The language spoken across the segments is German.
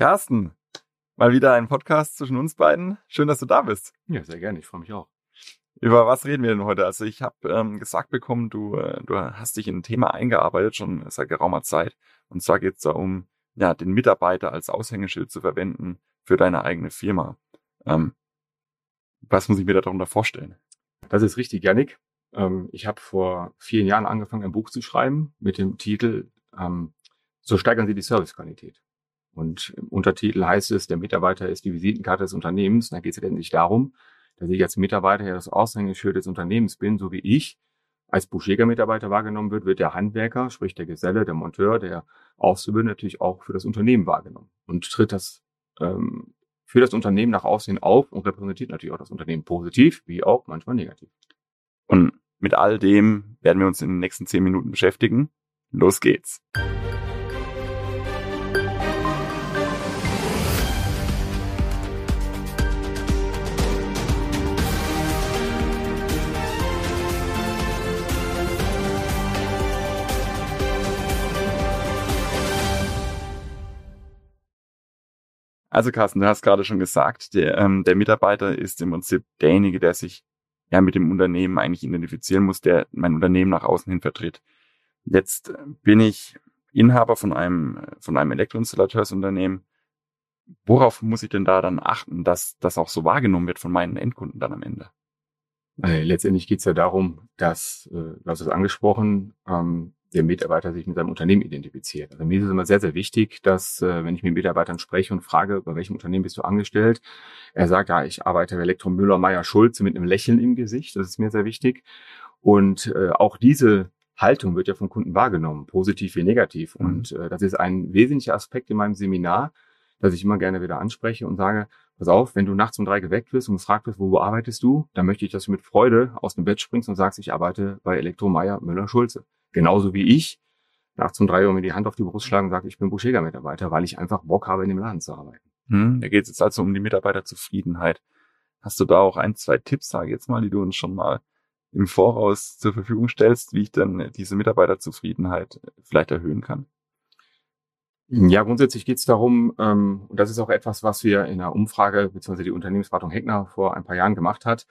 Carsten, mal wieder ein Podcast zwischen uns beiden. Schön, dass du da bist. Ja, sehr gerne. Ich freue mich auch. Über was reden wir denn heute? Also ich habe ähm, gesagt bekommen, du, äh, du hast dich in ein Thema eingearbeitet, schon seit geraumer Zeit. Und zwar geht es darum, ja, den Mitarbeiter als Aushängeschild zu verwenden für deine eigene Firma. Ähm, was muss ich mir darunter vorstellen? Das ist richtig, Janik. Ähm, ich habe vor vielen Jahren angefangen, ein Buch zu schreiben mit dem Titel ähm, So steigern Sie die Servicequalität. Und im Untertitel heißt es, der Mitarbeiter ist die Visitenkarte des Unternehmens. Da geht es letztendlich darum, dass ich als Mitarbeiter ja das Aushängeschild des Unternehmens bin, so wie ich als Buschjäger-Mitarbeiter wahrgenommen wird, wird der Handwerker, sprich der Geselle, der Monteur, der Auszubildende natürlich auch für das Unternehmen wahrgenommen und tritt das ähm, für das Unternehmen nach außen auf und repräsentiert natürlich auch das Unternehmen positiv, wie auch manchmal negativ. Und mit all dem werden wir uns in den nächsten zehn Minuten beschäftigen. Los geht's. Also Carsten, du hast gerade schon gesagt, der, ähm, der Mitarbeiter ist im Prinzip derjenige, der sich ja mit dem Unternehmen eigentlich identifizieren muss, der mein Unternehmen nach außen hin vertritt. Jetzt bin ich Inhaber von einem, von einem Elektroinstallateurs-Unternehmen. Worauf muss ich denn da dann achten, dass das auch so wahrgenommen wird von meinen Endkunden dann am Ende? Äh, letztendlich geht es ja darum, dass, äh, du hast es angesprochen, ähm, der Mitarbeiter sich mit seinem Unternehmen identifiziert. Also mir ist es immer sehr, sehr wichtig, dass, äh, wenn ich mit Mitarbeitern spreche und frage, bei welchem Unternehmen bist du angestellt, er sagt, ja, ich arbeite bei Elektro Müller, Meyer, Schulze mit einem Lächeln im Gesicht. Das ist mir sehr wichtig. Und äh, auch diese Haltung wird ja von Kunden wahrgenommen, positiv wie negativ. Mhm. Und äh, das ist ein wesentlicher Aspekt in meinem Seminar, dass ich immer gerne wieder anspreche und sage, pass auf, wenn du nachts um drei geweckt wirst und gefragt wirst, wo, wo arbeitest du, dann möchte ich, dass du mit Freude aus dem Bett springst und sagst, ich arbeite bei Elektro Meyer, Müller, Schulze. Genauso wie ich nachts um drei Uhr mir die Hand auf die Brust schlagen und sage, ich bin Buschjäger-Mitarbeiter, weil ich einfach Bock habe, in dem Laden zu arbeiten. Hm, da geht es jetzt also um die Mitarbeiterzufriedenheit. Hast du da auch ein, zwei Tipps, sage ich jetzt mal, die du uns schon mal im Voraus zur Verfügung stellst, wie ich dann diese Mitarbeiterzufriedenheit vielleicht erhöhen kann? Ja, grundsätzlich geht es darum, ähm, und das ist auch etwas, was wir in der Umfrage beziehungsweise die Unternehmensberatung Heckner vor ein paar Jahren gemacht hat,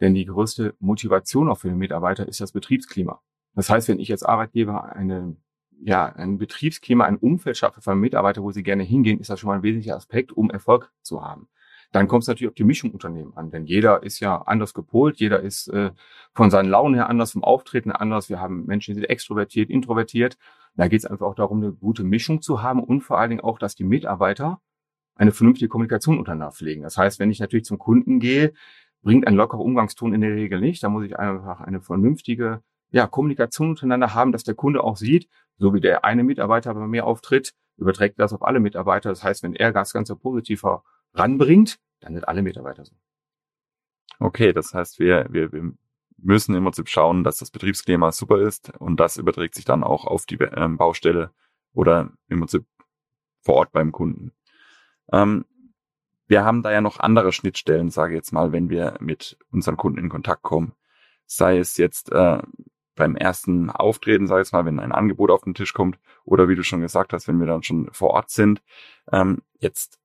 denn die größte Motivation auch für den Mitarbeiter ist das Betriebsklima. Das heißt, wenn ich als Arbeitgeber eine, ja, ein Betriebsklima, ein Umfeld schaffe für Mitarbeiter, wo sie gerne hingehen, ist das schon mal ein wesentlicher Aspekt, um Erfolg zu haben. Dann kommt es natürlich auf die Mischung Unternehmen an, denn jeder ist ja anders gepolt, jeder ist äh, von seinen Launen her anders, vom Auftreten anders. Wir haben Menschen, die sind extrovertiert, introvertiert. Da geht es einfach auch darum, eine gute Mischung zu haben und vor allen Dingen auch, dass die Mitarbeiter eine vernünftige Kommunikation untereinander pflegen. Das heißt, wenn ich natürlich zum Kunden gehe, bringt ein lockerer Umgangston in der Regel nicht. Da muss ich einfach eine vernünftige ja, Kommunikation untereinander haben, dass der Kunde auch sieht, so wie der eine Mitarbeiter bei mir auftritt, überträgt das auf alle Mitarbeiter. Das heißt, wenn er das Ganze positiver ranbringt, dann sind alle Mitarbeiter so. Okay, das heißt, wir, wir, wir müssen im Prinzip schauen, dass das Betriebsklima super ist und das überträgt sich dann auch auf die ähm, Baustelle oder im Prinzip vor Ort beim Kunden. Ähm, wir haben da ja noch andere Schnittstellen, sage ich jetzt mal, wenn wir mit unseren Kunden in Kontakt kommen. Sei es jetzt äh, beim ersten Auftreten, sag ich jetzt mal, wenn ein Angebot auf den Tisch kommt oder wie du schon gesagt hast, wenn wir dann schon vor Ort sind. Ähm, jetzt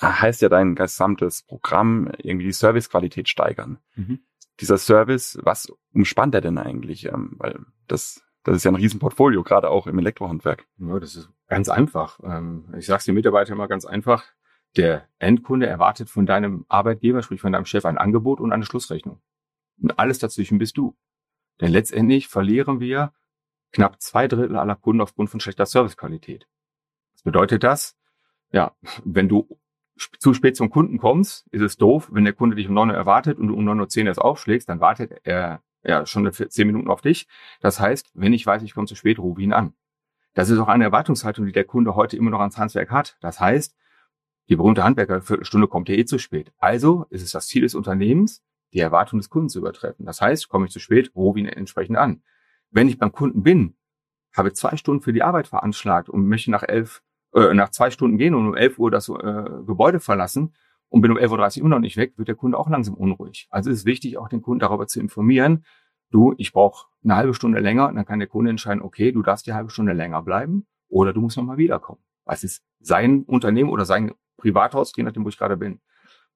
heißt ja dein gesamtes Programm irgendwie die Servicequalität steigern. Mhm. Dieser Service, was umspannt er denn eigentlich? Ähm, weil das, das ist ja ein Riesenportfolio, gerade auch im Elektrohandwerk. Ja, das ist ganz einfach. Ähm, ich sage es den Mitarbeitern immer ganz einfach. Der Endkunde erwartet von deinem Arbeitgeber, sprich von deinem Chef, ein Angebot und eine Schlussrechnung. Und alles dazwischen bist du. Denn letztendlich verlieren wir knapp zwei Drittel aller Kunden aufgrund von schlechter Servicequalität. Was bedeutet das? Ja, wenn du zu spät zum Kunden kommst, ist es doof. Wenn der Kunde dich um 9 Uhr erwartet und du um 9.10 Uhr erst aufschlägst, dann wartet er ja schon 10 Minuten auf dich. Das heißt, wenn ich weiß, ich komme zu spät, rufe ihn an. Das ist auch eine Erwartungshaltung, die der Kunde heute immer noch ans Handwerk hat. Das heißt, die berühmte Handwerker, Viertelstunde kommt er eh zu spät. Also ist es das Ziel des Unternehmens, die Erwartung des Kunden zu übertreffen. Das heißt, komme ich zu spät, rufe ihn entsprechend an. Wenn ich beim Kunden bin, habe zwei Stunden für die Arbeit veranschlagt und möchte nach elf, äh, nach zwei Stunden gehen und um elf Uhr das äh, Gebäude verlassen und bin um 11.30 Uhr immer noch nicht weg, wird der Kunde auch langsam unruhig. Also ist es wichtig, auch den Kunden darüber zu informieren, du, ich brauche eine halbe Stunde länger, und dann kann der Kunde entscheiden, okay, du darfst die halbe Stunde länger bleiben oder du musst nochmal wiederkommen. Was ist sein Unternehmen oder sein Privathaus, je nachdem, wo ich gerade bin.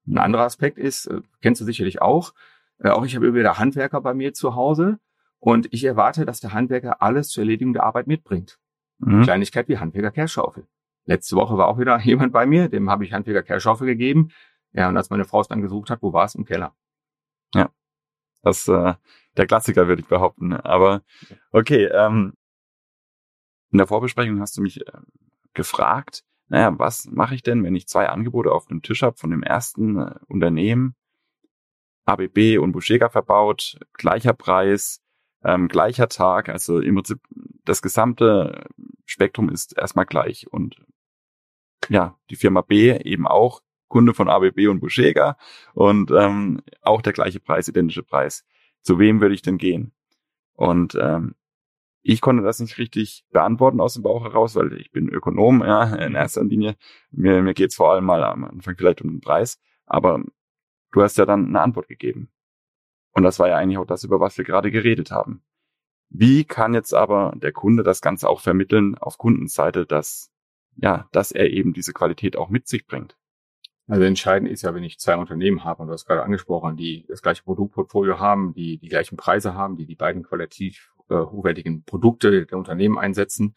Ein anderer Aspekt ist, äh, kennst du sicherlich auch, äh, auch ich habe immer wieder Handwerker bei mir zu Hause und ich erwarte, dass der Handwerker alles zur Erledigung der Arbeit mitbringt. Mhm. Kleinigkeit wie Handwerker Kehrschaufel. Letzte Woche war auch wieder jemand bei mir, dem habe ich Handwerker Kehrschaufel gegeben. Ja, und als meine Frau es dann gesucht hat, wo war es? Im Keller. Ja, das äh, der Klassiker, würde ich behaupten. Aber okay, ähm, in der Vorbesprechung hast du mich äh, gefragt, naja, was mache ich denn, wenn ich zwei Angebote auf dem Tisch habe von dem ersten äh, Unternehmen, ABB und Buschega verbaut, gleicher Preis, ähm, gleicher Tag, also im Prinzip das gesamte Spektrum ist erstmal gleich und ja, die Firma B eben auch Kunde von ABB und Buschega und ähm, auch der gleiche Preis, identische Preis. Zu wem würde ich denn gehen? Und ähm, ich konnte das nicht richtig beantworten aus dem Bauch heraus, weil ich bin Ökonom, ja, in erster Linie. Mir, mir geht es vor allem mal am Anfang vielleicht um den Preis, aber du hast ja dann eine Antwort gegeben. Und das war ja eigentlich auch das, über was wir gerade geredet haben. Wie kann jetzt aber der Kunde das Ganze auch vermitteln auf Kundenseite, dass, ja, dass er eben diese Qualität auch mit sich bringt? Also entscheidend ist ja, wenn ich zwei Unternehmen habe, und du hast gerade angesprochen, die das gleiche Produktportfolio haben, die die gleichen Preise haben, die die beiden qualitativ äh, hochwertigen Produkte der Unternehmen einsetzen,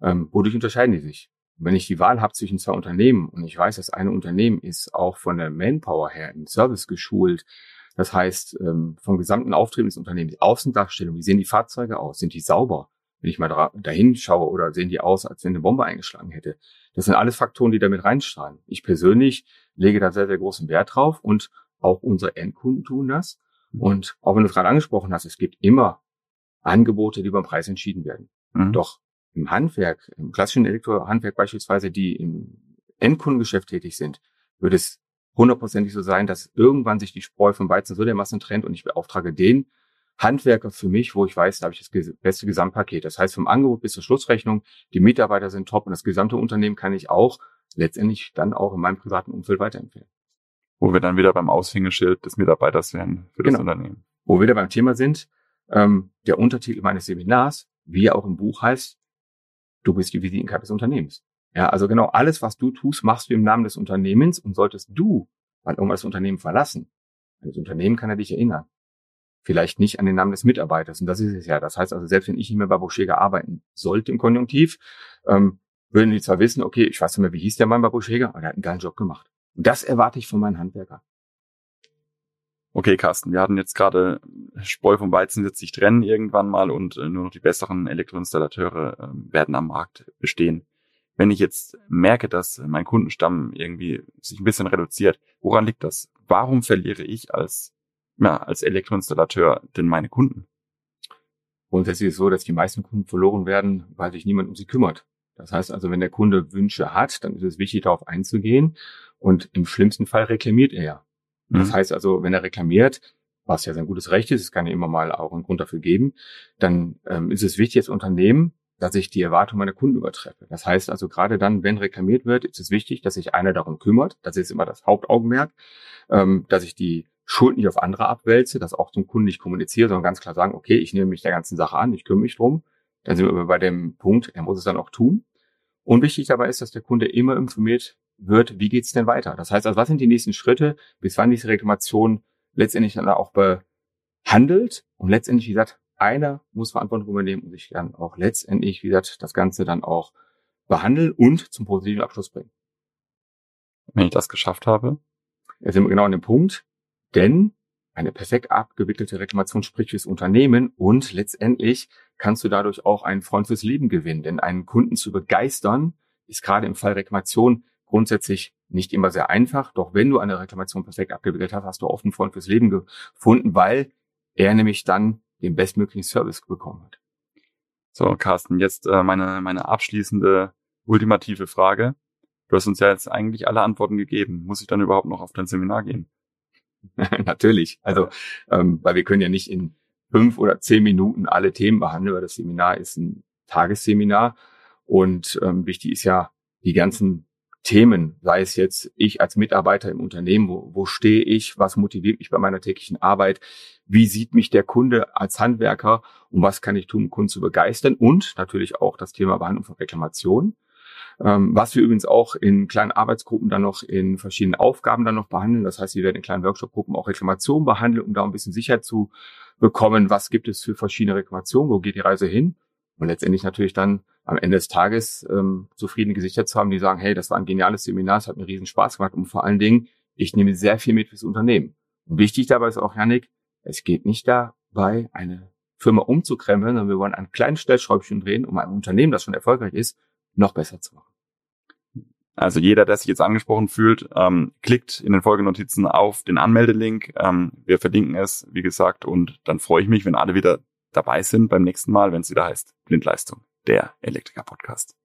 ähm, wodurch unterscheiden die sich? Wenn ich die Wahl habe zwischen zwei Unternehmen und ich weiß, das eine Unternehmen ist auch von der Manpower her im Service geschult, das heißt, ähm, vom gesamten Auftreten des Unternehmens, die Außendarstellung, wie sehen die Fahrzeuge aus? Sind die sauber? Wenn ich mal dahin schaue oder sehen die aus, als wenn eine Bombe eingeschlagen hätte? Das sind alles Faktoren, die damit reinstrahlen. Ich persönlich lege da sehr, sehr großen Wert drauf und auch unsere Endkunden tun das. Und auch wenn du es gerade angesprochen hast, es gibt immer Angebote, die beim Preis entschieden werden. Mhm. Doch im Handwerk, im klassischen Elektrohandwerk beispielsweise, die im Endkundengeschäft tätig sind, wird es hundertprozentig so sein, dass irgendwann sich die Spreu vom Weizen so dermaßen trennt und ich beauftrage den Handwerker für mich, wo ich weiß, da habe ich das beste Gesamtpaket. Das heißt, vom Angebot bis zur Schlussrechnung, die Mitarbeiter sind top und das gesamte Unternehmen kann ich auch letztendlich dann auch in meinem privaten Umfeld weiterempfehlen. Wo wir dann wieder beim Aushängeschild des Mitarbeiters wären für genau. das Unternehmen. Wo wir wieder beim Thema sind, ähm, der Untertitel meines Seminars, wie er auch im Buch heißt, du bist die Visitenkarte des Unternehmens. Ja, also genau alles, was du tust, machst du im Namen des Unternehmens und solltest du mal irgendwann das Unternehmen verlassen. Das Unternehmen kann er dich erinnern. Vielleicht nicht an den Namen des Mitarbeiters. Und das ist es ja. Das heißt also, selbst wenn ich nicht mehr bei Boschega arbeiten sollte im Konjunktiv, ähm, würden die zwar wissen, okay, ich weiß nicht mehr, wie hieß der Mann bei Boschega, aber der hat einen geilen Job gemacht. Und das erwarte ich von meinen Handwerkern. Okay, Carsten, wir hatten jetzt gerade Spreu vom Weizen wird sich trennen irgendwann mal und äh, nur noch die besseren Elektroinstallateure äh, werden am Markt bestehen. Wenn ich jetzt merke, dass mein Kundenstamm irgendwie sich ein bisschen reduziert, woran liegt das? Warum verliere ich als, ja, als Elektroinstallateur denn meine Kunden? Grundsätzlich ist es so, dass die meisten Kunden verloren werden, weil sich niemand um sie kümmert. Das heißt also, wenn der Kunde Wünsche hat, dann ist es wichtig, darauf einzugehen. Und im schlimmsten Fall reklamiert er ja. Mhm. Das heißt also, wenn er reklamiert, was ja sein gutes Recht ist, es kann ja immer mal auch einen Grund dafür geben, dann ähm, ist es wichtig als Unternehmen, dass ich die Erwartung meiner Kunden übertreffe. Das heißt also, gerade dann, wenn reklamiert wird, ist es wichtig, dass sich einer darum kümmert. Das ist immer das Hauptaugenmerk, ähm, dass ich die Schuld nicht auf andere abwälze, dass auch zum Kunden nicht kommuniziere, sondern ganz klar sagen, okay, ich nehme mich der ganzen Sache an, ich kümmere mich drum. Dann sind wir bei dem Punkt, er muss es dann auch tun. Und wichtig dabei ist, dass der Kunde immer informiert wird, wie geht's denn weiter. Das heißt also, was sind die nächsten Schritte, bis wann diese Reklamation letztendlich dann auch behandelt und letztendlich, wie gesagt, einer muss Verantwortung übernehmen und sich dann auch letztendlich, wie gesagt, das Ganze dann auch behandeln und zum positiven Abschluss bringen. Wenn ich das geschafft habe? Jetzt sind wir genau an dem Punkt, denn eine perfekt abgewickelte Reklamation spricht fürs Unternehmen und letztendlich kannst du dadurch auch einen Freund fürs Leben gewinnen. Denn einen Kunden zu begeistern, ist gerade im Fall Reklamation grundsätzlich nicht immer sehr einfach. Doch wenn du eine Reklamation perfekt abgewickelt hast, hast du oft einen Freund fürs Leben gefunden, weil er nämlich dann den bestmöglichen Service bekommen hat. So, Carsten, jetzt äh, meine, meine abschließende, ultimative Frage. Du hast uns ja jetzt eigentlich alle Antworten gegeben. Muss ich dann überhaupt noch auf dein Seminar gehen? Natürlich. Also, ähm, weil wir können ja nicht in fünf oder zehn Minuten alle Themen behandeln, weil das Seminar ist ein Tagesseminar. Und ähm, wichtig ist ja, die ganzen Themen, sei es jetzt ich als Mitarbeiter im Unternehmen, wo, wo stehe ich, was motiviert mich bei meiner täglichen Arbeit, wie sieht mich der Kunde als Handwerker und was kann ich tun, um Kunden zu begeistern und natürlich auch das Thema Behandlung von Reklamationen. Ähm, was wir übrigens auch in kleinen Arbeitsgruppen dann noch in verschiedenen Aufgaben dann noch behandeln. Das heißt, wir werden in kleinen Workshop-Gruppen auch Reklamationen behandeln, um da ein bisschen Sicherheit zu bekommen, was gibt es für verschiedene Reklamationen, wo geht die Reise hin. Und letztendlich natürlich dann am Ende des Tages ähm, zufriedene Gesichter zu haben, die sagen, hey, das war ein geniales Seminar, es hat mir riesen Spaß gemacht und vor allen Dingen, ich nehme sehr viel mit fürs Unternehmen. Und wichtig dabei ist auch, Janik, es geht nicht dabei, eine Firma umzukrempeln, sondern wir wollen ein kleines Stellschräubchen drehen, um ein Unternehmen, das schon erfolgreich ist, noch besser zu machen. Also jeder, der sich jetzt angesprochen fühlt, ähm, klickt in den Folgenotizen auf den Anmeldelink. Ähm, wir verlinken es, wie gesagt, und dann freue ich mich, wenn alle wieder dabei sind beim nächsten Mal, wenn es wieder heißt Blindleistung, der Elektriker-Podcast.